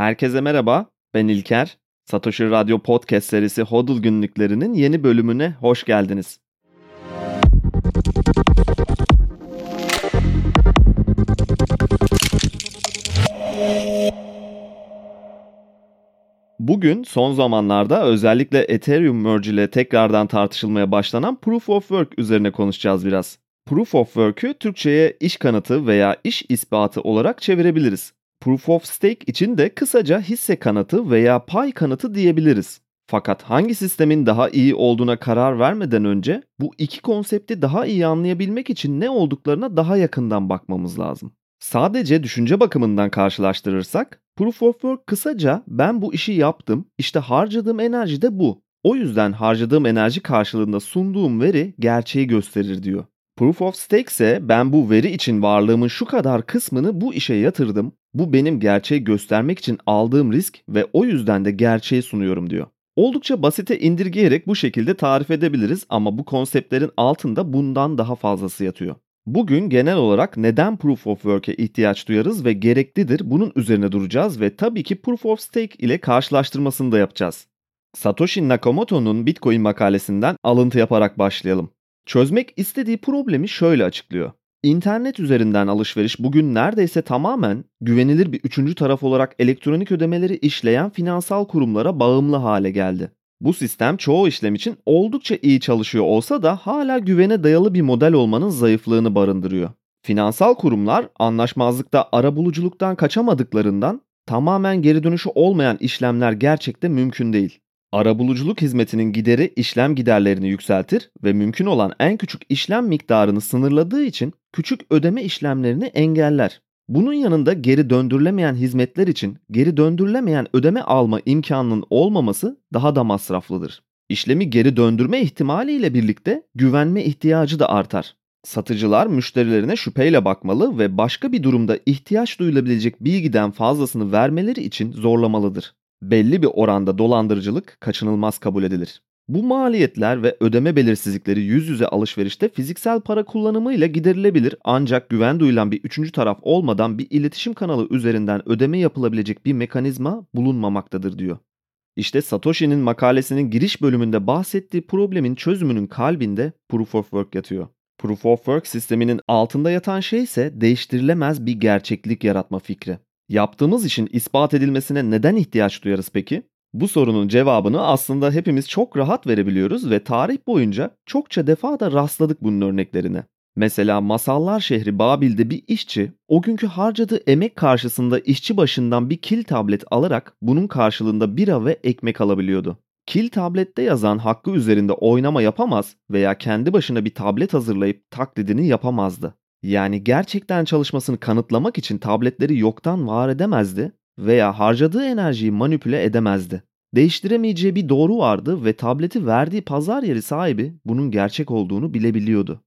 Herkese merhaba, ben İlker. Satoshi Radyo Podcast serisi Hodl günlüklerinin yeni bölümüne hoş geldiniz. Bugün son zamanlarda özellikle Ethereum merge ile tekrardan tartışılmaya başlanan Proof of Work üzerine konuşacağız biraz. Proof of Work'ü Türkçe'ye iş kanıtı veya iş ispatı olarak çevirebiliriz. Proof of Stake için de kısaca hisse kanıtı veya pay kanıtı diyebiliriz. Fakat hangi sistemin daha iyi olduğuna karar vermeden önce bu iki konsepti daha iyi anlayabilmek için ne olduklarına daha yakından bakmamız lazım. Sadece düşünce bakımından karşılaştırırsak Proof of Work kısaca ben bu işi yaptım, işte harcadığım enerji de bu. O yüzden harcadığım enerji karşılığında sunduğum veri gerçeği gösterir diyor. Proof of Stake ise ben bu veri için varlığımın şu kadar kısmını bu işe yatırdım. Bu benim gerçeği göstermek için aldığım risk ve o yüzden de gerçeği sunuyorum diyor. Oldukça basite indirgeyerek bu şekilde tarif edebiliriz ama bu konseptlerin altında bundan daha fazlası yatıyor. Bugün genel olarak neden Proof of Work'e ihtiyaç duyarız ve gereklidir bunun üzerine duracağız ve tabii ki Proof of Stake ile karşılaştırmasını da yapacağız. Satoshi Nakamoto'nun Bitcoin makalesinden alıntı yaparak başlayalım. Çözmek istediği problemi şöyle açıklıyor. İnternet üzerinden alışveriş bugün neredeyse tamamen güvenilir bir üçüncü taraf olarak elektronik ödemeleri işleyen finansal kurumlara bağımlı hale geldi. Bu sistem çoğu işlem için oldukça iyi çalışıyor olsa da hala güvene dayalı bir model olmanın zayıflığını barındırıyor. Finansal kurumlar anlaşmazlıkta arabuluculuktan kaçamadıklarından tamamen geri dönüşü olmayan işlemler gerçekte mümkün değil. Arabuluculuk hizmetinin gideri işlem giderlerini yükseltir ve mümkün olan en küçük işlem miktarını sınırladığı için küçük ödeme işlemlerini engeller. Bunun yanında geri döndürülemeyen hizmetler için geri döndürülemeyen ödeme alma imkanının olmaması daha da masraflıdır. İşlemi geri döndürme ihtimaliyle birlikte güvenme ihtiyacı da artar. Satıcılar müşterilerine şüpheyle bakmalı ve başka bir durumda ihtiyaç duyulabilecek bilgiden fazlasını vermeleri için zorlamalıdır belli bir oranda dolandırıcılık kaçınılmaz kabul edilir. Bu maliyetler ve ödeme belirsizlikleri yüz yüze alışverişte fiziksel para kullanımıyla giderilebilir ancak güven duyulan bir üçüncü taraf olmadan bir iletişim kanalı üzerinden ödeme yapılabilecek bir mekanizma bulunmamaktadır diyor. İşte Satoshi'nin makalesinin giriş bölümünde bahsettiği problemin çözümünün kalbinde Proof of Work yatıyor. Proof of Work sisteminin altında yatan şey ise değiştirilemez bir gerçeklik yaratma fikri. Yaptığımız işin ispat edilmesine neden ihtiyaç duyarız peki? Bu sorunun cevabını aslında hepimiz çok rahat verebiliyoruz ve tarih boyunca çokça defa da rastladık bunun örneklerine. Mesela Masallar şehri Babil'de bir işçi o günkü harcadığı emek karşısında işçi başından bir kil tablet alarak bunun karşılığında bira ve ekmek alabiliyordu. Kil tablette yazan hakkı üzerinde oynama yapamaz veya kendi başına bir tablet hazırlayıp taklidini yapamazdı. Yani gerçekten çalışmasını kanıtlamak için tabletleri yoktan var edemezdi veya harcadığı enerjiyi manipüle edemezdi. Değiştiremeyeceği bir doğru vardı ve tableti verdiği pazar yeri sahibi bunun gerçek olduğunu bilebiliyordu.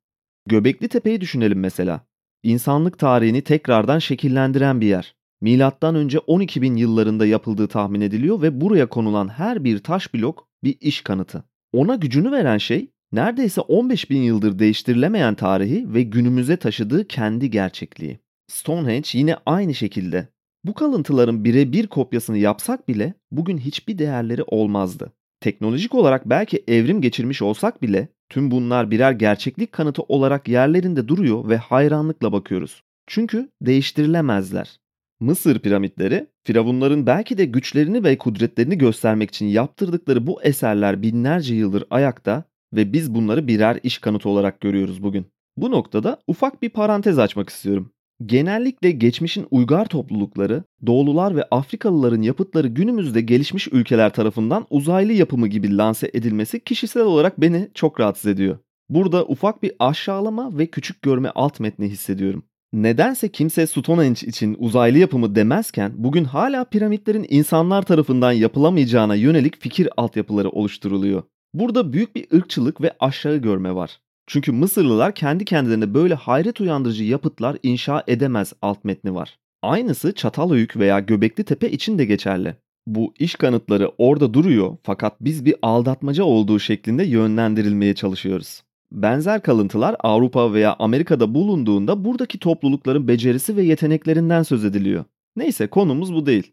Göbekli Tepe'yi düşünelim mesela. İnsanlık tarihini tekrardan şekillendiren bir yer. Milattan önce 12 bin yıllarında yapıldığı tahmin ediliyor ve buraya konulan her bir taş blok bir iş kanıtı. Ona gücünü veren şey neredeyse 15 bin yıldır değiştirilemeyen tarihi ve günümüze taşıdığı kendi gerçekliği. Stonehenge yine aynı şekilde. Bu kalıntıların birebir kopyasını yapsak bile bugün hiçbir değerleri olmazdı. Teknolojik olarak belki evrim geçirmiş olsak bile tüm bunlar birer gerçeklik kanıtı olarak yerlerinde duruyor ve hayranlıkla bakıyoruz. Çünkü değiştirilemezler. Mısır piramitleri, firavunların belki de güçlerini ve kudretlerini göstermek için yaptırdıkları bu eserler binlerce yıldır ayakta ve biz bunları birer iş kanıtı olarak görüyoruz bugün. Bu noktada ufak bir parantez açmak istiyorum. Genellikle geçmişin uygar toplulukları, Doğulular ve Afrikalıların yapıtları günümüzde gelişmiş ülkeler tarafından uzaylı yapımı gibi lanse edilmesi kişisel olarak beni çok rahatsız ediyor. Burada ufak bir aşağılama ve küçük görme alt metni hissediyorum. Nedense kimse Stonehenge için uzaylı yapımı demezken bugün hala piramitlerin insanlar tarafından yapılamayacağına yönelik fikir altyapıları oluşturuluyor. Burada büyük bir ırkçılık ve aşağı görme var. Çünkü Mısırlılar kendi kendilerine böyle hayret uyandırıcı yapıtlar inşa edemez alt metni var. Aynısı Çatalhöyük veya Göbekli Tepe için de geçerli. Bu iş kanıtları orada duruyor fakat biz bir aldatmaca olduğu şeklinde yönlendirilmeye çalışıyoruz. Benzer kalıntılar Avrupa veya Amerika'da bulunduğunda buradaki toplulukların becerisi ve yeteneklerinden söz ediliyor. Neyse konumuz bu değil.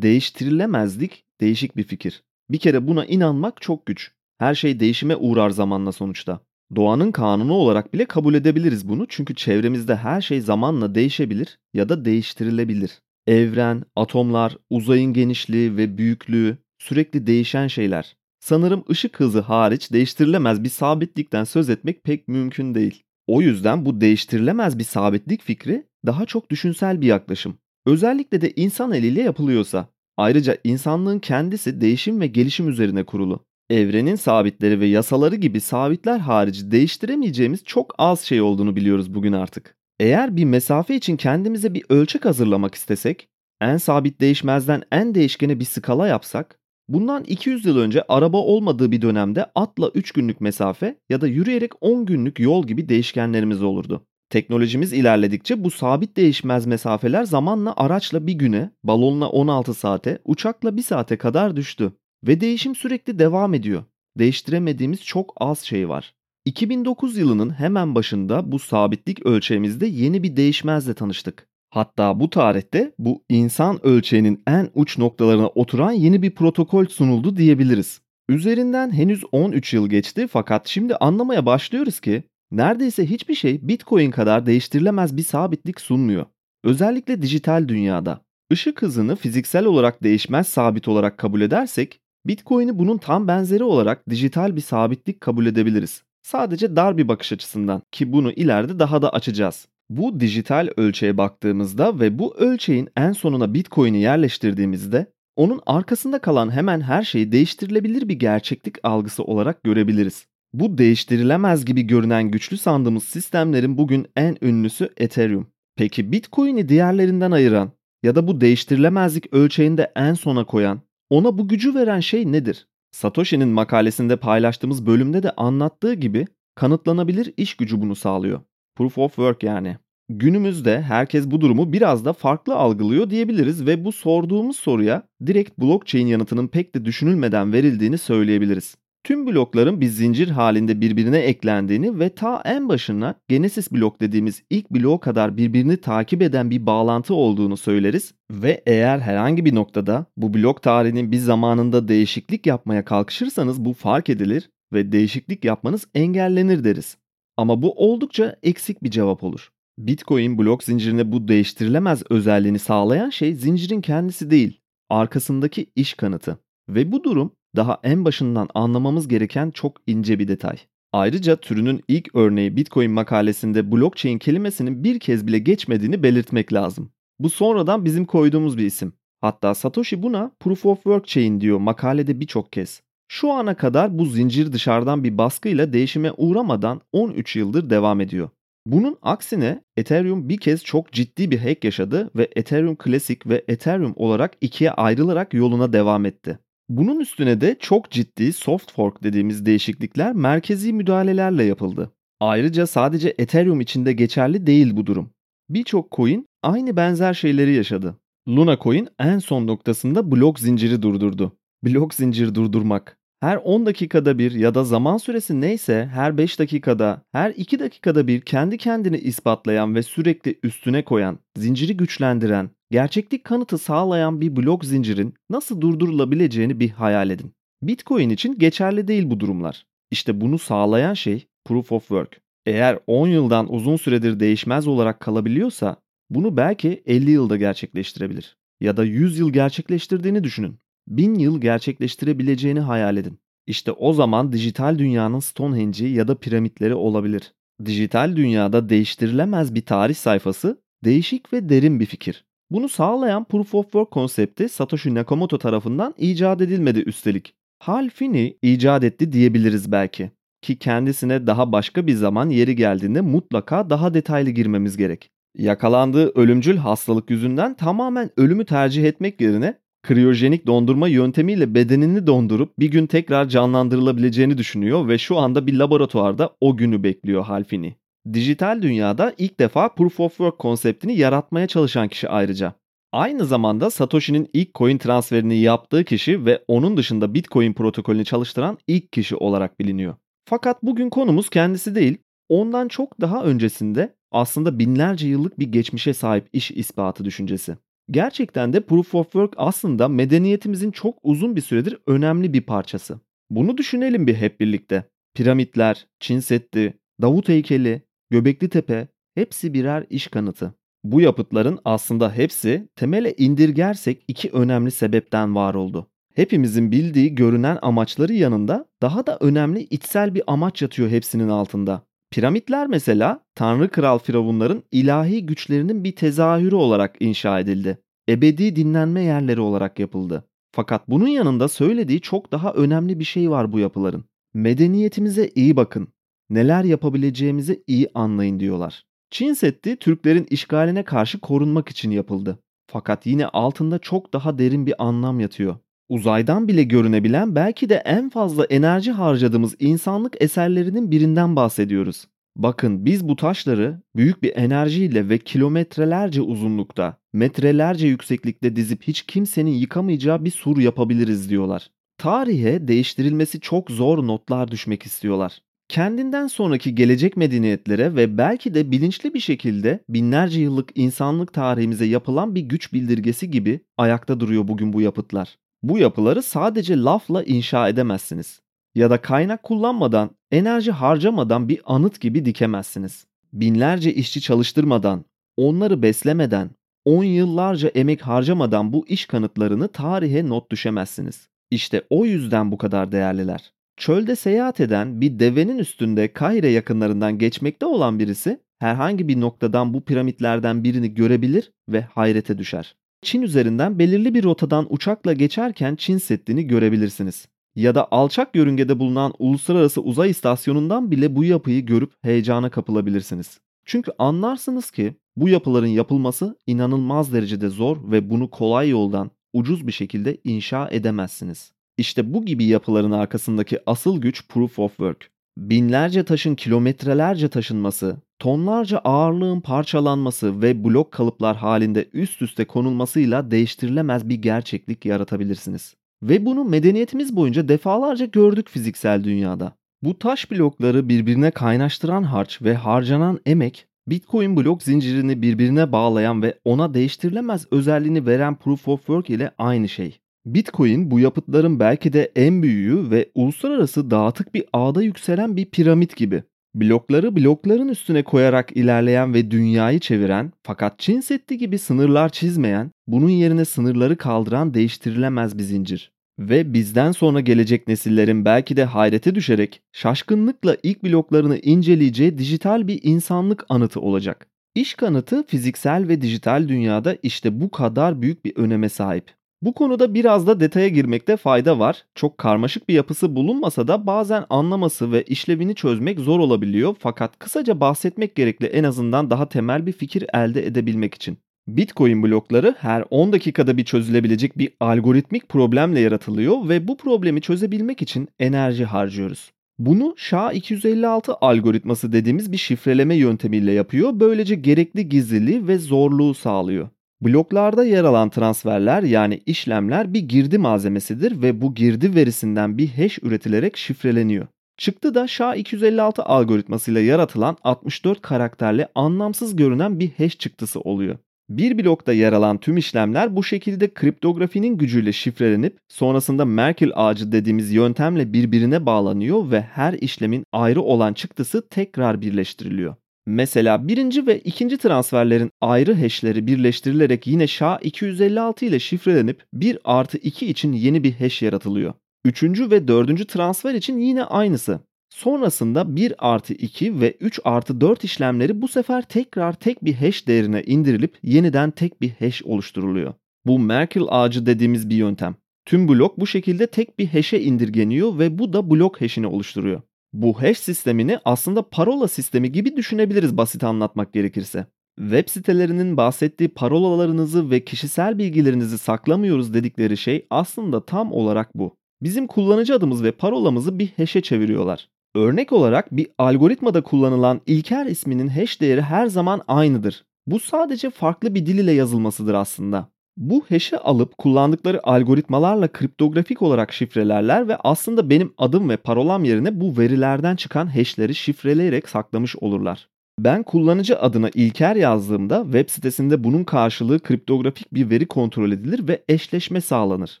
Değiştirilemezlik değişik bir fikir. Bir kere buna inanmak çok güç. Her şey değişime uğrar zamanla sonuçta. Doğanın kanunu olarak bile kabul edebiliriz bunu çünkü çevremizde her şey zamanla değişebilir ya da değiştirilebilir. Evren, atomlar, uzayın genişliği ve büyüklüğü sürekli değişen şeyler. Sanırım ışık hızı hariç değiştirilemez bir sabitlikten söz etmek pek mümkün değil. O yüzden bu değiştirilemez bir sabitlik fikri daha çok düşünsel bir yaklaşım. Özellikle de insan eliyle yapılıyorsa. Ayrıca insanlığın kendisi değişim ve gelişim üzerine kurulu. Evrenin sabitleri ve yasaları gibi sabitler harici değiştiremeyeceğimiz çok az şey olduğunu biliyoruz bugün artık. Eğer bir mesafe için kendimize bir ölçek hazırlamak istesek, en sabit değişmezden en değişkene bir skala yapsak, bundan 200 yıl önce araba olmadığı bir dönemde atla 3 günlük mesafe ya da yürüyerek 10 günlük yol gibi değişkenlerimiz olurdu. Teknolojimiz ilerledikçe bu sabit değişmez mesafeler zamanla araçla bir güne, balonla 16 saate, uçakla 1 saate kadar düştü. Ve değişim sürekli devam ediyor. Değiştiremediğimiz çok az şey var. 2009 yılının hemen başında bu sabitlik ölçeğimizde yeni bir değişmezle tanıştık. Hatta bu tarihte bu insan ölçeğinin en uç noktalarına oturan yeni bir protokol sunuldu diyebiliriz. Üzerinden henüz 13 yıl geçti fakat şimdi anlamaya başlıyoruz ki neredeyse hiçbir şey Bitcoin kadar değiştirilemez bir sabitlik sunmuyor. Özellikle dijital dünyada. Işık hızını fiziksel olarak değişmez sabit olarak kabul edersek Bitcoin'i bunun tam benzeri olarak dijital bir sabitlik kabul edebiliriz. Sadece dar bir bakış açısından ki bunu ileride daha da açacağız. Bu dijital ölçeğe baktığımızda ve bu ölçeğin en sonuna Bitcoin'i yerleştirdiğimizde onun arkasında kalan hemen her şeyi değiştirilebilir bir gerçeklik algısı olarak görebiliriz. Bu değiştirilemez gibi görünen güçlü sandığımız sistemlerin bugün en ünlüsü Ethereum. Peki Bitcoin'i diğerlerinden ayıran ya da bu değiştirilemezlik ölçeğinde en sona koyan ona bu gücü veren şey nedir? Satoshi'nin makalesinde paylaştığımız bölümde de anlattığı gibi kanıtlanabilir iş gücü bunu sağlıyor. Proof of work yani. Günümüzde herkes bu durumu biraz da farklı algılıyor diyebiliriz ve bu sorduğumuz soruya direkt blockchain yanıtının pek de düşünülmeden verildiğini söyleyebiliriz. Tüm blokların bir zincir halinde birbirine eklendiğini ve ta en başına Genesis blok dediğimiz ilk bloğa kadar birbirini takip eden bir bağlantı olduğunu söyleriz ve eğer herhangi bir noktada bu blok tarihinin bir zamanında değişiklik yapmaya kalkışırsanız bu fark edilir ve değişiklik yapmanız engellenir deriz. Ama bu oldukça eksik bir cevap olur. Bitcoin blok zincirine bu değiştirilemez özelliğini sağlayan şey zincirin kendisi değil, arkasındaki iş kanıtı. Ve bu durum daha en başından anlamamız gereken çok ince bir detay. Ayrıca türünün ilk örneği Bitcoin makalesinde blockchain kelimesinin bir kez bile geçmediğini belirtmek lazım. Bu sonradan bizim koyduğumuz bir isim. Hatta Satoshi buna Proof of Work Chain diyor makalede birçok kez. Şu ana kadar bu zincir dışarıdan bir baskıyla değişime uğramadan 13 yıldır devam ediyor. Bunun aksine Ethereum bir kez çok ciddi bir hack yaşadı ve Ethereum Classic ve Ethereum olarak ikiye ayrılarak yoluna devam etti. Bunun üstüne de çok ciddi soft fork dediğimiz değişiklikler merkezi müdahalelerle yapıldı. Ayrıca sadece Ethereum içinde geçerli değil bu durum. Birçok coin aynı benzer şeyleri yaşadı. Luna Coin en son noktasında blok zinciri durdurdu. Blok zincir durdurmak. Her 10 dakikada bir ya da zaman süresi neyse her 5 dakikada, her 2 dakikada bir kendi kendini ispatlayan ve sürekli üstüne koyan, zinciri güçlendiren, gerçeklik kanıtı sağlayan bir blok zincirin nasıl durdurulabileceğini bir hayal edin. Bitcoin için geçerli değil bu durumlar. İşte bunu sağlayan şey Proof of Work. Eğer 10 yıldan uzun süredir değişmez olarak kalabiliyorsa bunu belki 50 yılda gerçekleştirebilir. Ya da 100 yıl gerçekleştirdiğini düşünün. 1000 yıl gerçekleştirebileceğini hayal edin. İşte o zaman dijital dünyanın Stonehenge'i ya da piramitleri olabilir. Dijital dünyada değiştirilemez bir tarih sayfası değişik ve derin bir fikir. Bunu sağlayan Proof of Work konsepti Satoshi Nakamoto tarafından icat edilmedi üstelik. Hal Finney icat etti diyebiliriz belki. Ki kendisine daha başka bir zaman yeri geldiğinde mutlaka daha detaylı girmemiz gerek. Yakalandığı ölümcül hastalık yüzünden tamamen ölümü tercih etmek yerine kriyojenik dondurma yöntemiyle bedenini dondurup bir gün tekrar canlandırılabileceğini düşünüyor ve şu anda bir laboratuvarda o günü bekliyor Halfini. Dijital dünyada ilk defa Proof of Work konseptini yaratmaya çalışan kişi ayrıca. Aynı zamanda Satoshi'nin ilk coin transferini yaptığı kişi ve onun dışında Bitcoin protokolünü çalıştıran ilk kişi olarak biliniyor. Fakat bugün konumuz kendisi değil, ondan çok daha öncesinde aslında binlerce yıllık bir geçmişe sahip iş ispatı düşüncesi. Gerçekten de Proof of Work aslında medeniyetimizin çok uzun bir süredir önemli bir parçası. Bunu düşünelim bir hep birlikte. Piramitler, Çin Seddi, Davut heykeli, Göbekli Tepe hepsi birer iş kanıtı. Bu yapıtların aslında hepsi temele indirgersek iki önemli sebepten var oldu. Hepimizin bildiği görünen amaçları yanında daha da önemli içsel bir amaç yatıyor hepsinin altında. Piramitler mesela Tanrı Kral Firavunların ilahi güçlerinin bir tezahürü olarak inşa edildi. Ebedi dinlenme yerleri olarak yapıldı. Fakat bunun yanında söylediği çok daha önemli bir şey var bu yapıların. Medeniyetimize iyi bakın. Neler yapabileceğimizi iyi anlayın diyorlar. Çin Seddi Türklerin işgaline karşı korunmak için yapıldı. Fakat yine altında çok daha derin bir anlam yatıyor. Uzaydan bile görünebilen belki de en fazla enerji harcadığımız insanlık eserlerinin birinden bahsediyoruz. Bakın biz bu taşları büyük bir enerjiyle ve kilometrelerce uzunlukta, metrelerce yükseklikte dizip hiç kimsenin yıkamayacağı bir sur yapabiliriz diyorlar. Tarihe değiştirilmesi çok zor notlar düşmek istiyorlar. Kendinden sonraki gelecek medeniyetlere ve belki de bilinçli bir şekilde binlerce yıllık insanlık tarihimize yapılan bir güç bildirgesi gibi ayakta duruyor bugün bu yapıtlar. Bu yapıları sadece lafla inşa edemezsiniz. Ya da kaynak kullanmadan, enerji harcamadan bir anıt gibi dikemezsiniz. Binlerce işçi çalıştırmadan, onları beslemeden, on yıllarca emek harcamadan bu iş kanıtlarını tarihe not düşemezsiniz. İşte o yüzden bu kadar değerliler. Çölde seyahat eden bir devenin üstünde Kahire yakınlarından geçmekte olan birisi herhangi bir noktadan bu piramitlerden birini görebilir ve hayrete düşer. Çin üzerinden belirli bir rotadan uçakla geçerken Çin Seddi'ni görebilirsiniz. Ya da alçak yörüngede bulunan uluslararası uzay istasyonundan bile bu yapıyı görüp heyecana kapılabilirsiniz. Çünkü anlarsınız ki bu yapıların yapılması inanılmaz derecede zor ve bunu kolay yoldan ucuz bir şekilde inşa edemezsiniz. İşte bu gibi yapıların arkasındaki asıl güç Proof of Work. Binlerce taşın kilometrelerce taşınması, tonlarca ağırlığın parçalanması ve blok kalıplar halinde üst üste konulmasıyla değiştirilemez bir gerçeklik yaratabilirsiniz. Ve bunu medeniyetimiz boyunca defalarca gördük fiziksel dünyada. Bu taş blokları birbirine kaynaştıran harç ve harcanan emek, Bitcoin blok zincirini birbirine bağlayan ve ona değiştirilemez özelliğini veren Proof of Work ile aynı şey. Bitcoin bu yapıtların belki de en büyüğü ve uluslararası dağıtık bir ağda yükselen bir piramit gibi. Blokları blokların üstüne koyarak ilerleyen ve dünyayı çeviren fakat Çin Seddi gibi sınırlar çizmeyen, bunun yerine sınırları kaldıran değiştirilemez bir zincir. Ve bizden sonra gelecek nesillerin belki de hayrete düşerek şaşkınlıkla ilk bloklarını inceleyeceği dijital bir insanlık anıtı olacak. İş kanıtı fiziksel ve dijital dünyada işte bu kadar büyük bir öneme sahip. Bu konuda biraz da detaya girmekte fayda var. Çok karmaşık bir yapısı bulunmasa da bazen anlaması ve işlevini çözmek zor olabiliyor fakat kısaca bahsetmek gerekli en azından daha temel bir fikir elde edebilmek için. Bitcoin blokları her 10 dakikada bir çözülebilecek bir algoritmik problemle yaratılıyor ve bu problemi çözebilmek için enerji harcıyoruz. Bunu SHA-256 algoritması dediğimiz bir şifreleme yöntemiyle yapıyor. Böylece gerekli gizliliği ve zorluğu sağlıyor. Bloklarda yer alan transferler yani işlemler bir girdi malzemesidir ve bu girdi verisinden bir hash üretilerek şifreleniyor. Çıktı da SHA-256 algoritmasıyla yaratılan 64 karakterli anlamsız görünen bir hash çıktısı oluyor. Bir blokta yer alan tüm işlemler bu şekilde kriptografinin gücüyle şifrelenip sonrasında Merkle ağacı dediğimiz yöntemle birbirine bağlanıyor ve her işlemin ayrı olan çıktısı tekrar birleştiriliyor. Mesela birinci ve ikinci transferlerin ayrı hash'leri birleştirilerek yine SHA-256 ile şifrelenip 1 artı 2 için yeni bir hash yaratılıyor. Üçüncü ve dördüncü transfer için yine aynısı. Sonrasında 1 artı 2 ve 3 artı 4 işlemleri bu sefer tekrar tek bir hash değerine indirilip yeniden tek bir hash oluşturuluyor. Bu Merkle ağacı dediğimiz bir yöntem. Tüm blok bu şekilde tek bir hash'e indirgeniyor ve bu da blok hash'ini oluşturuyor. Bu hash sistemini aslında parola sistemi gibi düşünebiliriz basit anlatmak gerekirse. Web sitelerinin bahsettiği parolalarınızı ve kişisel bilgilerinizi saklamıyoruz dedikleri şey aslında tam olarak bu. Bizim kullanıcı adımız ve parolamızı bir hash'e çeviriyorlar. Örnek olarak bir algoritmada kullanılan İlker isminin hash değeri her zaman aynıdır. Bu sadece farklı bir dil ile yazılmasıdır aslında. Bu hash'i alıp kullandıkları algoritmalarla kriptografik olarak şifrelerler ve aslında benim adım ve parolam yerine bu verilerden çıkan hash'leri şifreleyerek saklamış olurlar. Ben kullanıcı adına İlker yazdığımda web sitesinde bunun karşılığı kriptografik bir veri kontrol edilir ve eşleşme sağlanır.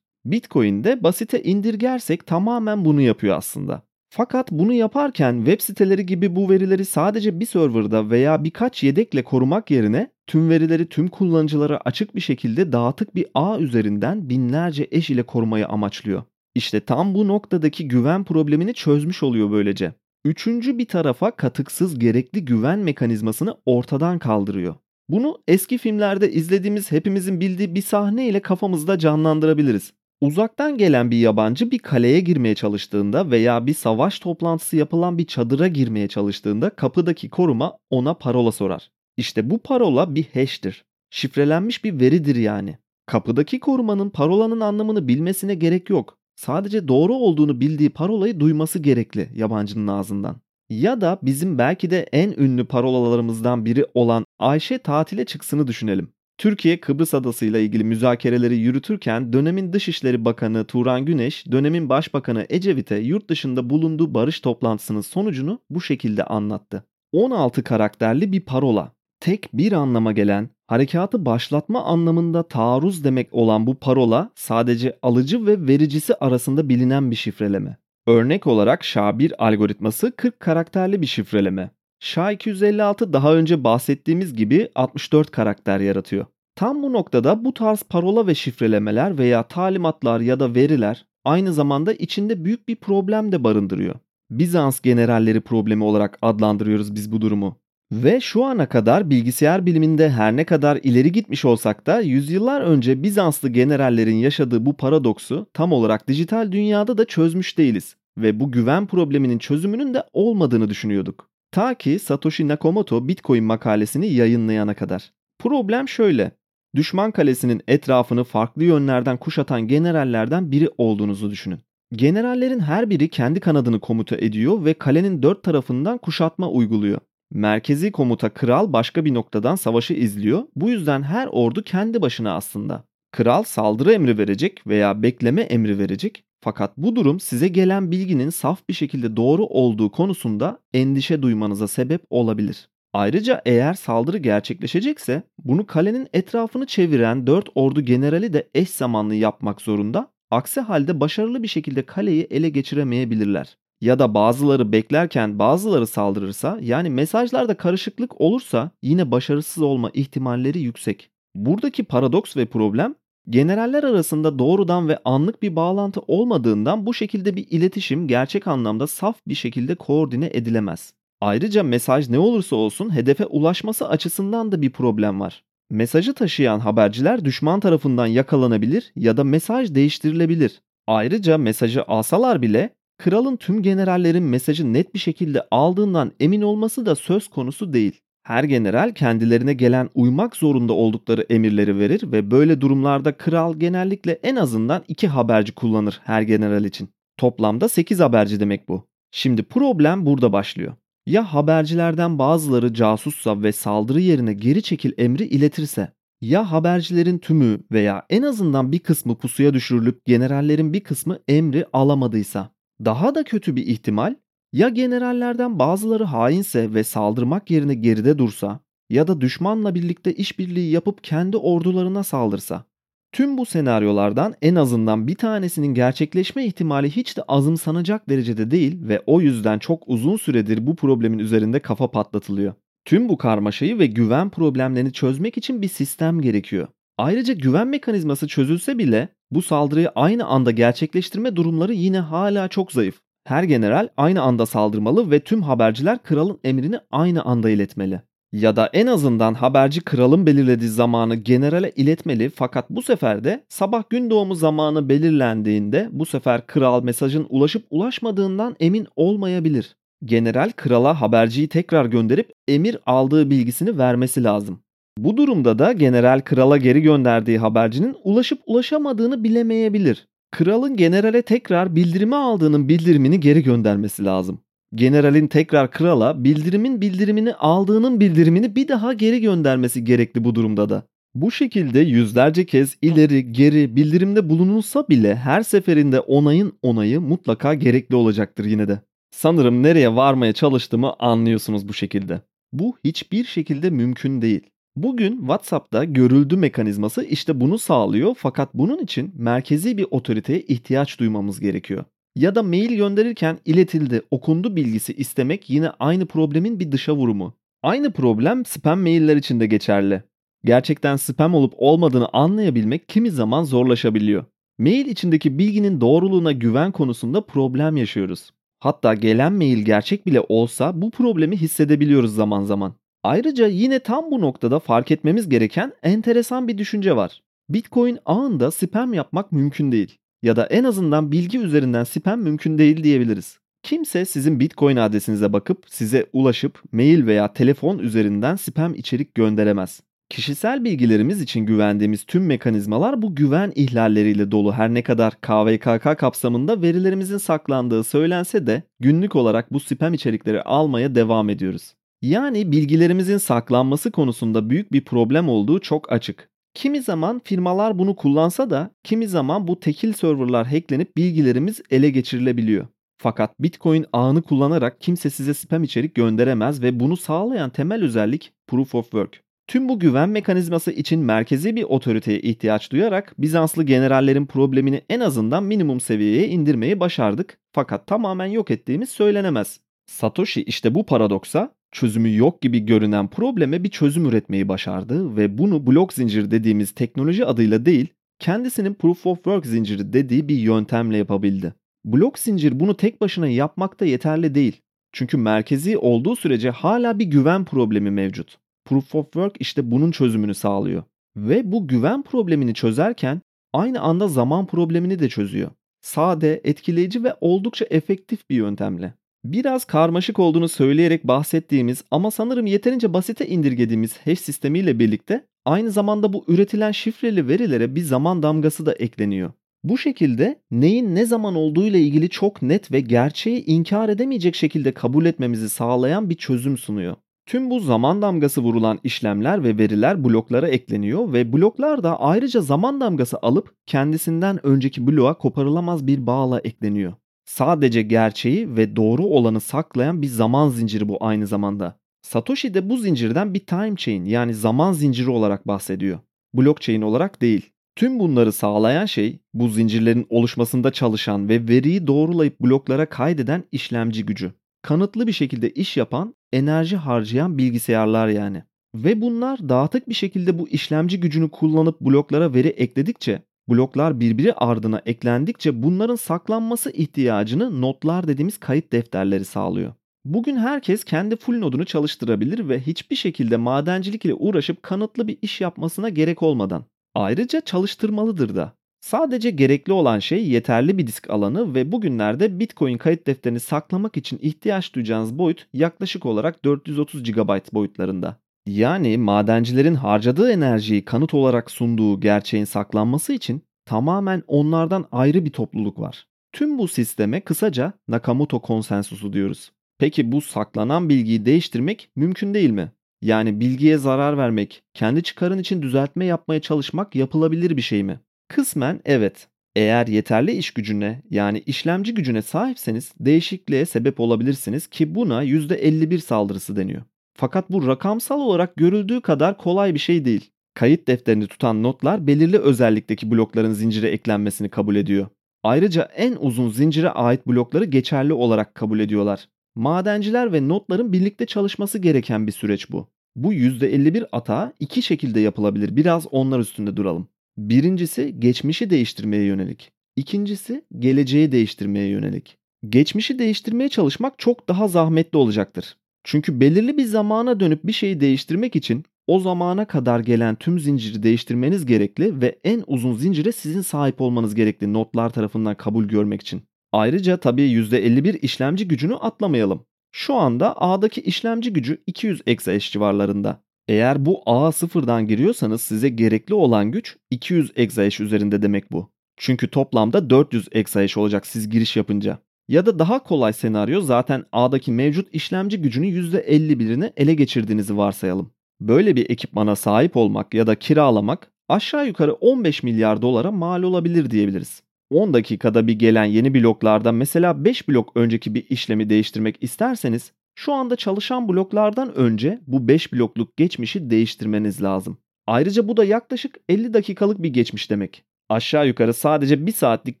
Bitcoin'de basite indirgersek tamamen bunu yapıyor aslında. Fakat bunu yaparken web siteleri gibi bu verileri sadece bir serverda veya birkaç yedekle korumak yerine tüm verileri tüm kullanıcılara açık bir şekilde dağıtık bir ağ üzerinden binlerce eş ile korumayı amaçlıyor. İşte tam bu noktadaki güven problemini çözmüş oluyor böylece. Üçüncü bir tarafa katıksız gerekli güven mekanizmasını ortadan kaldırıyor. Bunu eski filmlerde izlediğimiz hepimizin bildiği bir sahne ile kafamızda canlandırabiliriz. Uzaktan gelen bir yabancı bir kaleye girmeye çalıştığında veya bir savaş toplantısı yapılan bir çadıra girmeye çalıştığında kapıdaki koruma ona parola sorar. İşte bu parola bir hash'tir. Şifrelenmiş bir veridir yani. Kapıdaki korumanın parolanın anlamını bilmesine gerek yok. Sadece doğru olduğunu bildiği parolayı duyması gerekli yabancının ağzından. Ya da bizim belki de en ünlü parolalarımızdan biri olan Ayşe tatile çıksını düşünelim. Türkiye Kıbrıs Adası ile ilgili müzakereleri yürütürken dönemin Dışişleri Bakanı Turan Güneş, dönemin Başbakanı Ecevit'e yurt dışında bulunduğu barış toplantısının sonucunu bu şekilde anlattı. 16 karakterli bir parola. Tek bir anlama gelen, harekatı başlatma anlamında taarruz demek olan bu parola sadece alıcı ve vericisi arasında bilinen bir şifreleme. Örnek olarak SHA-1 algoritması 40 karakterli bir şifreleme. SHA-256 daha önce bahsettiğimiz gibi 64 karakter yaratıyor. Tam bu noktada bu tarz parola ve şifrelemeler veya talimatlar ya da veriler aynı zamanda içinde büyük bir problem de barındırıyor. Bizans generalleri problemi olarak adlandırıyoruz biz bu durumu. Ve şu ana kadar bilgisayar biliminde her ne kadar ileri gitmiş olsak da yüzyıllar önce Bizanslı generallerin yaşadığı bu paradoksu tam olarak dijital dünyada da çözmüş değiliz ve bu güven probleminin çözümünün de olmadığını düşünüyorduk. Ta ki Satoshi Nakamoto Bitcoin makalesini yayınlayana kadar. Problem şöyle. Düşman kalesinin etrafını farklı yönlerden kuşatan generallerden biri olduğunuzu düşünün. Generallerin her biri kendi kanadını komuta ediyor ve kalenin dört tarafından kuşatma uyguluyor. Merkezi komuta kral başka bir noktadan savaşı izliyor. Bu yüzden her ordu kendi başına aslında. Kral saldırı emri verecek veya bekleme emri verecek. Fakat bu durum size gelen bilginin saf bir şekilde doğru olduğu konusunda endişe duymanıza sebep olabilir. Ayrıca eğer saldırı gerçekleşecekse bunu kalenin etrafını çeviren 4 ordu generali de eş zamanlı yapmak zorunda. Aksi halde başarılı bir şekilde kaleyi ele geçiremeyebilirler. Ya da bazıları beklerken bazıları saldırırsa yani mesajlarda karışıklık olursa yine başarısız olma ihtimalleri yüksek. Buradaki paradoks ve problem generaller arasında doğrudan ve anlık bir bağlantı olmadığından bu şekilde bir iletişim gerçek anlamda saf bir şekilde koordine edilemez. Ayrıca mesaj ne olursa olsun hedefe ulaşması açısından da bir problem var. Mesajı taşıyan haberciler düşman tarafından yakalanabilir ya da mesaj değiştirilebilir. Ayrıca mesajı alsalar bile kralın tüm generallerin mesajı net bir şekilde aldığından emin olması da söz konusu değil. Her general kendilerine gelen uymak zorunda oldukları emirleri verir ve böyle durumlarda kral genellikle en azından iki haberci kullanır her general için. Toplamda 8 haberci demek bu. Şimdi problem burada başlıyor. Ya habercilerden bazıları casussa ve saldırı yerine geri çekil emri iletirse? Ya habercilerin tümü veya en azından bir kısmı pusuya düşürülüp generallerin bir kısmı emri alamadıysa? Daha da kötü bir ihtimal ya generallerden bazıları hainse ve saldırmak yerine geride dursa ya da düşmanla birlikte işbirliği yapıp kendi ordularına saldırsa. Tüm bu senaryolardan en azından bir tanesinin gerçekleşme ihtimali hiç de azımsanacak derecede değil ve o yüzden çok uzun süredir bu problemin üzerinde kafa patlatılıyor. Tüm bu karmaşayı ve güven problemlerini çözmek için bir sistem gerekiyor. Ayrıca güven mekanizması çözülse bile bu saldırıyı aynı anda gerçekleştirme durumları yine hala çok zayıf. Her general aynı anda saldırmalı ve tüm haberciler kralın emrini aynı anda iletmeli. Ya da en azından haberci kralın belirlediği zamanı generale iletmeli fakat bu sefer de sabah gün doğumu zamanı belirlendiğinde bu sefer kral mesajın ulaşıp ulaşmadığından emin olmayabilir. General krala haberciyi tekrar gönderip emir aldığı bilgisini vermesi lazım. Bu durumda da general krala geri gönderdiği habercinin ulaşıp ulaşamadığını bilemeyebilir. Kralın generale tekrar bildirimi aldığının bildirimini geri göndermesi lazım. Generalin tekrar krala bildirimin bildirimini aldığının bildirimini bir daha geri göndermesi gerekli bu durumda da. Bu şekilde yüzlerce kez ileri geri bildirimde bulunulsa bile her seferinde onayın onayı mutlaka gerekli olacaktır yine de. Sanırım nereye varmaya çalıştığımı anlıyorsunuz bu şekilde. Bu hiçbir şekilde mümkün değil. Bugün WhatsApp'ta görüldü mekanizması işte bunu sağlıyor fakat bunun için merkezi bir otoriteye ihtiyaç duymamız gerekiyor. Ya da mail gönderirken iletildi, okundu bilgisi istemek yine aynı problemin bir dışa vurumu. Aynı problem spam mailler için de geçerli. Gerçekten spam olup olmadığını anlayabilmek kimi zaman zorlaşabiliyor. Mail içindeki bilginin doğruluğuna güven konusunda problem yaşıyoruz. Hatta gelen mail gerçek bile olsa bu problemi hissedebiliyoruz zaman zaman. Ayrıca yine tam bu noktada fark etmemiz gereken enteresan bir düşünce var. Bitcoin ağında spam yapmak mümkün değil. Ya da en azından bilgi üzerinden spam mümkün değil diyebiliriz. Kimse sizin Bitcoin adresinize bakıp size ulaşıp mail veya telefon üzerinden spam içerik gönderemez. Kişisel bilgilerimiz için güvendiğimiz tüm mekanizmalar bu güven ihlalleriyle dolu her ne kadar KVKK kapsamında verilerimizin saklandığı söylense de günlük olarak bu spam içerikleri almaya devam ediyoruz. Yani bilgilerimizin saklanması konusunda büyük bir problem olduğu çok açık. Kimi zaman firmalar bunu kullansa da kimi zaman bu tekil serverlar hacklenip bilgilerimiz ele geçirilebiliyor. Fakat Bitcoin ağını kullanarak kimse size spam içerik gönderemez ve bunu sağlayan temel özellik Proof of Work. Tüm bu güven mekanizması için merkezi bir otoriteye ihtiyaç duyarak Bizanslı generallerin problemini en azından minimum seviyeye indirmeyi başardık fakat tamamen yok ettiğimiz söylenemez. Satoshi işte bu paradoksa çözümü yok gibi görünen probleme bir çözüm üretmeyi başardı ve bunu blok zinciri dediğimiz teknoloji adıyla değil, kendisinin proof of work zinciri dediği bir yöntemle yapabildi. Blok zincir bunu tek başına yapmakta yeterli değil. Çünkü merkezi olduğu sürece hala bir güven problemi mevcut. Proof of Work işte bunun çözümünü sağlıyor. Ve bu güven problemini çözerken aynı anda zaman problemini de çözüyor. Sade, etkileyici ve oldukça efektif bir yöntemle. Biraz karmaşık olduğunu söyleyerek bahsettiğimiz ama sanırım yeterince basite indirgediğimiz hash sistemiyle birlikte aynı zamanda bu üretilen şifreli verilere bir zaman damgası da ekleniyor. Bu şekilde neyin ne zaman olduğu ile ilgili çok net ve gerçeği inkar edemeyecek şekilde kabul etmemizi sağlayan bir çözüm sunuyor. Tüm bu zaman damgası vurulan işlemler ve veriler bloklara ekleniyor ve bloklar da ayrıca zaman damgası alıp kendisinden önceki bloğa koparılamaz bir bağla ekleniyor. Sadece gerçeği ve doğru olanı saklayan bir zaman zinciri bu aynı zamanda. Satoshi de bu zincirden bir time chain yani zaman zinciri olarak bahsediyor. Blockchain olarak değil. Tüm bunları sağlayan şey bu zincirlerin oluşmasında çalışan ve veriyi doğrulayıp bloklara kaydeden işlemci gücü. Kanıtlı bir şekilde iş yapan, enerji harcayan bilgisayarlar yani. Ve bunlar dağıtık bir şekilde bu işlemci gücünü kullanıp bloklara veri ekledikçe bloklar birbiri ardına eklendikçe bunların saklanması ihtiyacını notlar dediğimiz kayıt defterleri sağlıyor. Bugün herkes kendi full nodunu çalıştırabilir ve hiçbir şekilde madencilik ile uğraşıp kanıtlı bir iş yapmasına gerek olmadan. Ayrıca çalıştırmalıdır da. Sadece gerekli olan şey yeterli bir disk alanı ve bugünlerde Bitcoin kayıt defterini saklamak için ihtiyaç duyacağınız boyut yaklaşık olarak 430 GB boyutlarında. Yani madencilerin harcadığı enerjiyi kanıt olarak sunduğu gerçeğin saklanması için tamamen onlardan ayrı bir topluluk var. Tüm bu sisteme kısaca Nakamoto konsensusu diyoruz. Peki bu saklanan bilgiyi değiştirmek mümkün değil mi? Yani bilgiye zarar vermek, kendi çıkarın için düzeltme yapmaya çalışmak yapılabilir bir şey mi? Kısmen evet. Eğer yeterli iş gücüne yani işlemci gücüne sahipseniz değişikliğe sebep olabilirsiniz ki buna %51 saldırısı deniyor. Fakat bu rakamsal olarak görüldüğü kadar kolay bir şey değil. Kayıt defterini tutan notlar belirli özellikteki blokların zincire eklenmesini kabul ediyor. Ayrıca en uzun zincire ait blokları geçerli olarak kabul ediyorlar. Madenciler ve notların birlikte çalışması gereken bir süreç bu. Bu %51 atağı iki şekilde yapılabilir. Biraz onlar üstünde duralım. Birincisi geçmişi değiştirmeye yönelik. İkincisi geleceği değiştirmeye yönelik. Geçmişi değiştirmeye çalışmak çok daha zahmetli olacaktır. Çünkü belirli bir zamana dönüp bir şeyi değiştirmek için o zamana kadar gelen tüm zinciri değiştirmeniz gerekli ve en uzun zincire sizin sahip olmanız gerekli notlar tarafından kabul görmek için. Ayrıca tabii %51 işlemci gücünü atlamayalım. Şu anda A'daki işlemci gücü 200 exahash civarlarında. Eğer bu A'ya sıfırdan giriyorsanız size gerekli olan güç 200 exahash üzerinde demek bu. Çünkü toplamda 400 exahash olacak siz giriş yapınca. Ya da daha kolay senaryo zaten A'daki mevcut işlemci gücünün %51'ini ele geçirdiğinizi varsayalım. Böyle bir ekipmana sahip olmak ya da kiralamak aşağı yukarı 15 milyar dolara mal olabilir diyebiliriz. 10 dakikada bir gelen yeni bloklarda mesela 5 blok önceki bir işlemi değiştirmek isterseniz Şu anda çalışan bloklardan önce bu 5 blokluk geçmişi değiştirmeniz lazım. Ayrıca bu da yaklaşık 50 dakikalık bir geçmiş demek. Aşağı yukarı sadece 1 saatlik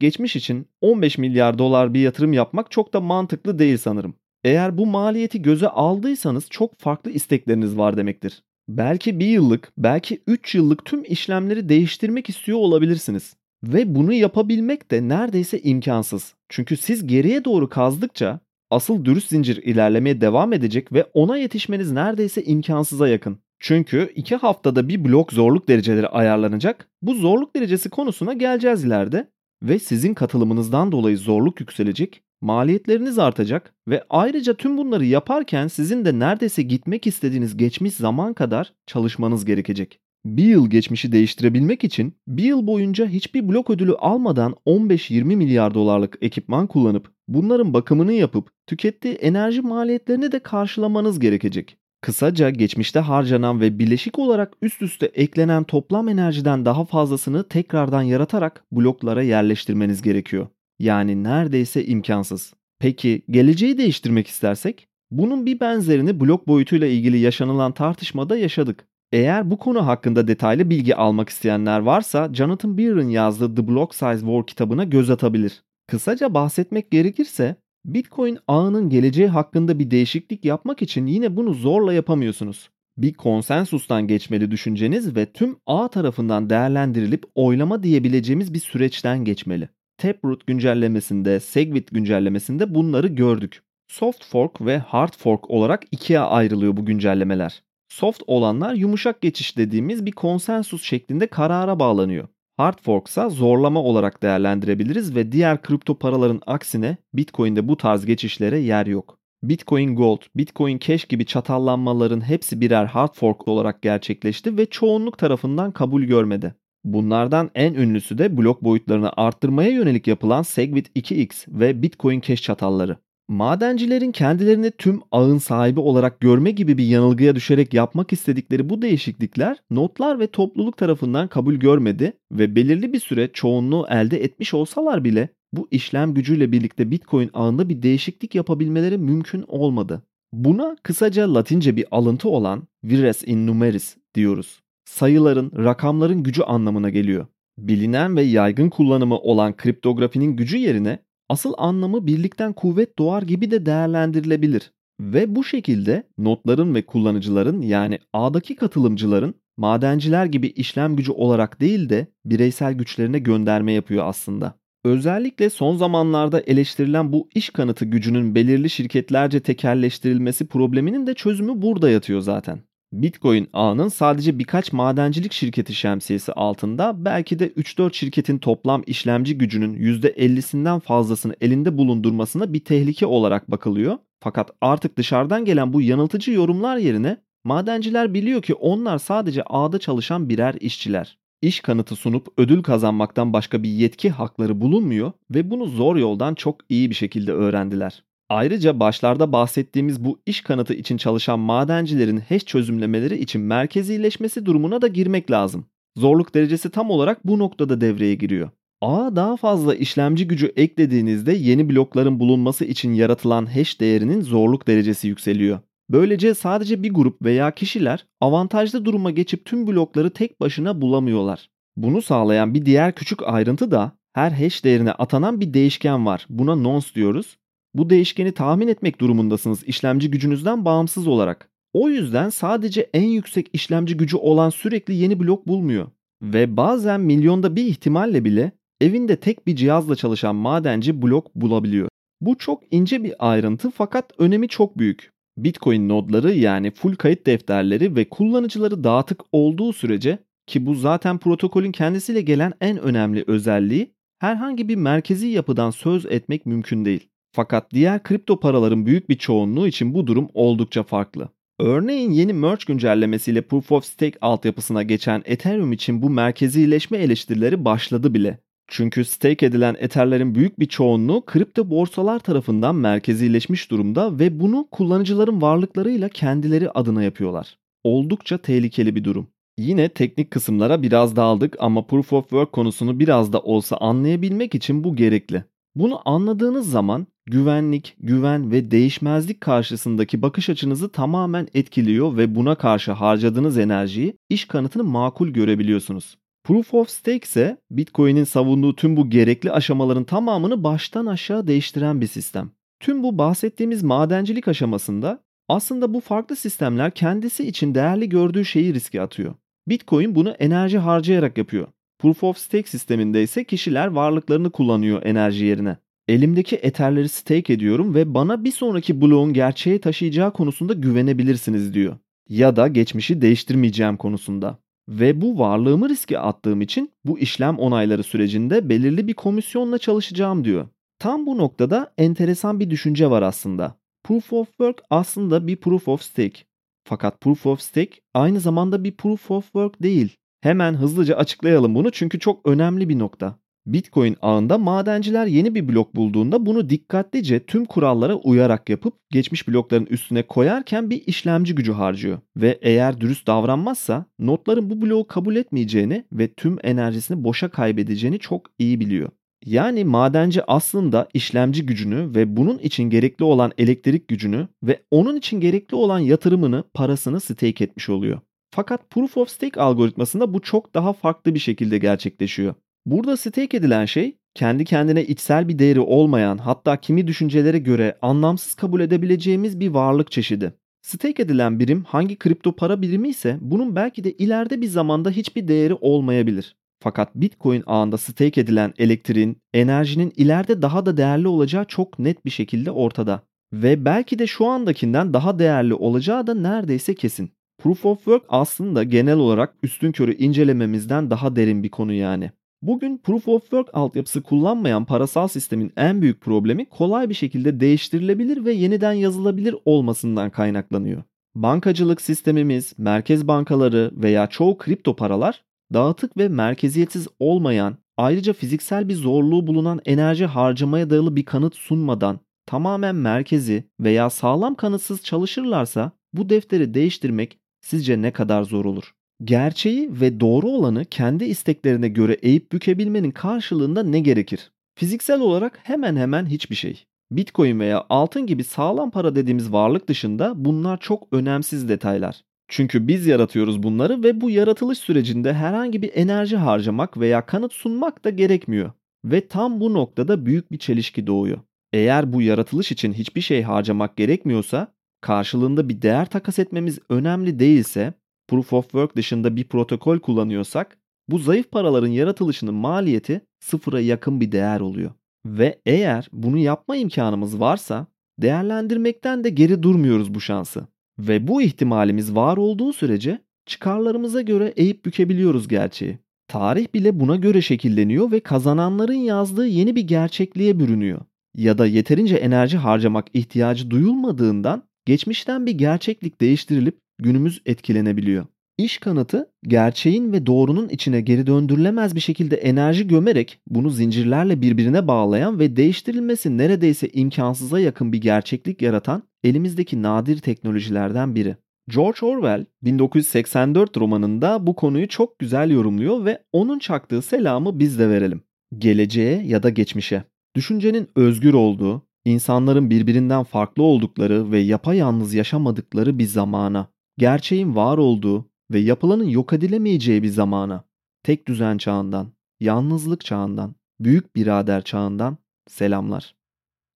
geçmiş için 15 milyar dolar bir yatırım yapmak çok da mantıklı değil sanırım. Eğer bu maliyeti göze aldıysanız çok farklı istekleriniz var demektir. Belki bir yıllık, belki 3 yıllık tüm işlemleri değiştirmek istiyor olabilirsiniz. Ve bunu yapabilmek de neredeyse imkansız. Çünkü siz geriye doğru kazdıkça asıl dürüst zincir ilerlemeye devam edecek ve ona yetişmeniz neredeyse imkansıza yakın. Çünkü 2 haftada bir blok zorluk dereceleri ayarlanacak. Bu zorluk derecesi konusuna geleceğiz ileride ve sizin katılımınızdan dolayı zorluk yükselecek, maliyetleriniz artacak ve ayrıca tüm bunları yaparken sizin de neredeyse gitmek istediğiniz geçmiş zaman kadar çalışmanız gerekecek. Bir yıl geçmişi değiştirebilmek için bir yıl boyunca hiçbir blok ödülü almadan 15-20 milyar dolarlık ekipman kullanıp bunların bakımını yapıp tükettiği enerji maliyetlerini de karşılamanız gerekecek. Kısaca geçmişte harcanan ve bileşik olarak üst üste eklenen toplam enerjiden daha fazlasını tekrardan yaratarak bloklara yerleştirmeniz gerekiyor. Yani neredeyse imkansız. Peki geleceği değiştirmek istersek? Bunun bir benzerini blok boyutuyla ilgili yaşanılan tartışmada yaşadık. Eğer bu konu hakkında detaylı bilgi almak isteyenler varsa Jonathan Beer'ın yazdığı The Block Size War kitabına göz atabilir. Kısaca bahsetmek gerekirse Bitcoin ağının geleceği hakkında bir değişiklik yapmak için yine bunu zorla yapamıyorsunuz. Bir konsensustan geçmeli düşünceniz ve tüm ağ tarafından değerlendirilip oylama diyebileceğimiz bir süreçten geçmeli. Taproot güncellemesinde, Segwit güncellemesinde bunları gördük. Soft fork ve hard fork olarak ikiye ayrılıyor bu güncellemeler. Soft olanlar yumuşak geçiş dediğimiz bir konsensus şeklinde karara bağlanıyor. Hard fork ise zorlama olarak değerlendirebiliriz ve diğer kripto paraların aksine Bitcoin'de bu tarz geçişlere yer yok. Bitcoin Gold, Bitcoin Cash gibi çatallanmaların hepsi birer hard fork olarak gerçekleşti ve çoğunluk tarafından kabul görmedi. Bunlardan en ünlüsü de blok boyutlarını arttırmaya yönelik yapılan Segwit 2x ve Bitcoin Cash çatalları. Madencilerin kendilerini tüm ağın sahibi olarak görme gibi bir yanılgıya düşerek yapmak istedikleri bu değişiklikler notlar ve topluluk tarafından kabul görmedi ve belirli bir süre çoğunluğu elde etmiş olsalar bile bu işlem gücüyle birlikte Bitcoin ağında bir değişiklik yapabilmeleri mümkün olmadı. Buna kısaca Latince bir alıntı olan vires in numeris diyoruz. Sayıların, rakamların gücü anlamına geliyor. Bilinen ve yaygın kullanımı olan kriptografinin gücü yerine asıl anlamı birlikten kuvvet doğar gibi de değerlendirilebilir. Ve bu şekilde notların ve kullanıcıların yani ağdaki katılımcıların madenciler gibi işlem gücü olarak değil de bireysel güçlerine gönderme yapıyor aslında. Özellikle son zamanlarda eleştirilen bu iş kanıtı gücünün belirli şirketlerce tekerleştirilmesi probleminin de çözümü burada yatıyor zaten. Bitcoin ağının sadece birkaç madencilik şirketi şemsiyesi altında belki de 3-4 şirketin toplam işlemci gücünün %50'sinden fazlasını elinde bulundurmasına bir tehlike olarak bakılıyor. Fakat artık dışarıdan gelen bu yanıltıcı yorumlar yerine madenciler biliyor ki onlar sadece ağda çalışan birer işçiler. İş kanıtı sunup ödül kazanmaktan başka bir yetki hakları bulunmuyor ve bunu zor yoldan çok iyi bir şekilde öğrendiler. Ayrıca başlarda bahsettiğimiz bu iş kanıtı için çalışan madencilerin hash çözümlemeleri için merkezileşmesi durumuna da girmek lazım. Zorluk derecesi tam olarak bu noktada devreye giriyor. Ağa daha fazla işlemci gücü eklediğinizde yeni blokların bulunması için yaratılan hash değerinin zorluk derecesi yükseliyor. Böylece sadece bir grup veya kişiler avantajlı duruma geçip tüm blokları tek başına bulamıyorlar. Bunu sağlayan bir diğer küçük ayrıntı da her hash değerine atanan bir değişken var. Buna nonce diyoruz bu değişkeni tahmin etmek durumundasınız işlemci gücünüzden bağımsız olarak. O yüzden sadece en yüksek işlemci gücü olan sürekli yeni blok bulmuyor. Ve bazen milyonda bir ihtimalle bile evinde tek bir cihazla çalışan madenci blok bulabiliyor. Bu çok ince bir ayrıntı fakat önemi çok büyük. Bitcoin nodları yani full kayıt defterleri ve kullanıcıları dağıtık olduğu sürece ki bu zaten protokolün kendisiyle gelen en önemli özelliği herhangi bir merkezi yapıdan söz etmek mümkün değil. Fakat diğer kripto paraların büyük bir çoğunluğu için bu durum oldukça farklı. Örneğin yeni merge güncellemesiyle Proof of Stake altyapısına geçen Ethereum için bu merkezileşme eleştirileri başladı bile. Çünkü stake edilen Ether'lerin büyük bir çoğunluğu kripto borsalar tarafından merkezileşmiş durumda ve bunu kullanıcıların varlıklarıyla kendileri adına yapıyorlar. Oldukça tehlikeli bir durum. Yine teknik kısımlara biraz daldık ama Proof of Work konusunu biraz da olsa anlayabilmek için bu gerekli. Bunu anladığınız zaman güvenlik, güven ve değişmezlik karşısındaki bakış açınızı tamamen etkiliyor ve buna karşı harcadığınız enerjiyi iş kanıtını makul görebiliyorsunuz. Proof of Stake ise Bitcoin'in savunduğu tüm bu gerekli aşamaların tamamını baştan aşağı değiştiren bir sistem. Tüm bu bahsettiğimiz madencilik aşamasında aslında bu farklı sistemler kendisi için değerli gördüğü şeyi riske atıyor. Bitcoin bunu enerji harcayarak yapıyor. Proof of Stake sisteminde ise kişiler varlıklarını kullanıyor enerji yerine. Elimdeki Ether'leri stake ediyorum ve bana bir sonraki bloğun gerçeğe taşıyacağı konusunda güvenebilirsiniz diyor. Ya da geçmişi değiştirmeyeceğim konusunda. Ve bu varlığımı riske attığım için bu işlem onayları sürecinde belirli bir komisyonla çalışacağım diyor. Tam bu noktada enteresan bir düşünce var aslında. Proof of Work aslında bir Proof of Stake. Fakat Proof of Stake aynı zamanda bir Proof of Work değil. Hemen hızlıca açıklayalım bunu çünkü çok önemli bir nokta. Bitcoin ağında madenciler yeni bir blok bulduğunda bunu dikkatlice tüm kurallara uyarak yapıp geçmiş blokların üstüne koyarken bir işlemci gücü harcıyor. Ve eğer dürüst davranmazsa notların bu bloğu kabul etmeyeceğini ve tüm enerjisini boşa kaybedeceğini çok iyi biliyor. Yani madenci aslında işlemci gücünü ve bunun için gerekli olan elektrik gücünü ve onun için gerekli olan yatırımını, parasını stake etmiş oluyor. Fakat Proof of Stake algoritmasında bu çok daha farklı bir şekilde gerçekleşiyor. Burada stake edilen şey kendi kendine içsel bir değeri olmayan hatta kimi düşüncelere göre anlamsız kabul edebileceğimiz bir varlık çeşidi. Stake edilen birim hangi kripto para birimi ise bunun belki de ileride bir zamanda hiçbir değeri olmayabilir. Fakat Bitcoin ağında stake edilen elektriğin, enerjinin ileride daha da değerli olacağı çok net bir şekilde ortada. Ve belki de şu andakinden daha değerli olacağı da neredeyse kesin. Proof of Work aslında genel olarak üstün körü incelememizden daha derin bir konu yani. Bugün Proof of Work altyapısı kullanmayan parasal sistemin en büyük problemi kolay bir şekilde değiştirilebilir ve yeniden yazılabilir olmasından kaynaklanıyor. Bankacılık sistemimiz, merkez bankaları veya çoğu kripto paralar dağıtık ve merkeziyetsiz olmayan, ayrıca fiziksel bir zorluğu bulunan enerji harcamaya dayalı bir kanıt sunmadan tamamen merkezi veya sağlam kanıtsız çalışırlarsa bu defteri değiştirmek sizce ne kadar zor olur? Gerçeği ve doğru olanı kendi isteklerine göre eğip bükebilmenin karşılığında ne gerekir? Fiziksel olarak hemen hemen hiçbir şey. Bitcoin veya altın gibi sağlam para dediğimiz varlık dışında bunlar çok önemsiz detaylar. Çünkü biz yaratıyoruz bunları ve bu yaratılış sürecinde herhangi bir enerji harcamak veya kanıt sunmak da gerekmiyor. Ve tam bu noktada büyük bir çelişki doğuyor. Eğer bu yaratılış için hiçbir şey harcamak gerekmiyorsa, karşılığında bir değer takas etmemiz önemli değilse Proof of Work dışında bir protokol kullanıyorsak bu zayıf paraların yaratılışının maliyeti sıfıra yakın bir değer oluyor. Ve eğer bunu yapma imkanımız varsa değerlendirmekten de geri durmuyoruz bu şansı. Ve bu ihtimalimiz var olduğu sürece çıkarlarımıza göre eğip bükebiliyoruz gerçeği. Tarih bile buna göre şekilleniyor ve kazananların yazdığı yeni bir gerçekliğe bürünüyor. Ya da yeterince enerji harcamak ihtiyacı duyulmadığından geçmişten bir gerçeklik değiştirilip günümüz etkilenebiliyor. İş kanıtı gerçeğin ve doğrunun içine geri döndürülemez bir şekilde enerji gömerek bunu zincirlerle birbirine bağlayan ve değiştirilmesi neredeyse imkansıza yakın bir gerçeklik yaratan elimizdeki nadir teknolojilerden biri. George Orwell 1984 romanında bu konuyu çok güzel yorumluyor ve onun çaktığı selamı biz de verelim. Geleceğe ya da geçmişe. Düşüncenin özgür olduğu, insanların birbirinden farklı oldukları ve yapayalnız yaşamadıkları bir zamana gerçeğin var olduğu ve yapılanın yok edilemeyeceği bir zamana, tek düzen çağından, yalnızlık çağından, büyük birader çağından selamlar.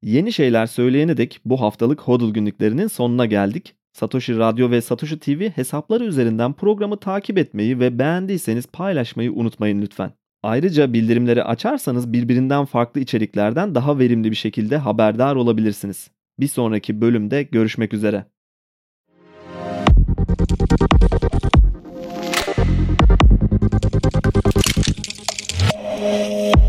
Yeni şeyler söyleyene dek bu haftalık HODL günlüklerinin sonuna geldik. Satoshi Radyo ve Satoshi TV hesapları üzerinden programı takip etmeyi ve beğendiyseniz paylaşmayı unutmayın lütfen. Ayrıca bildirimleri açarsanız birbirinden farklı içeriklerden daha verimli bir şekilde haberdar olabilirsiniz. Bir sonraki bölümde görüşmek üzere. Thank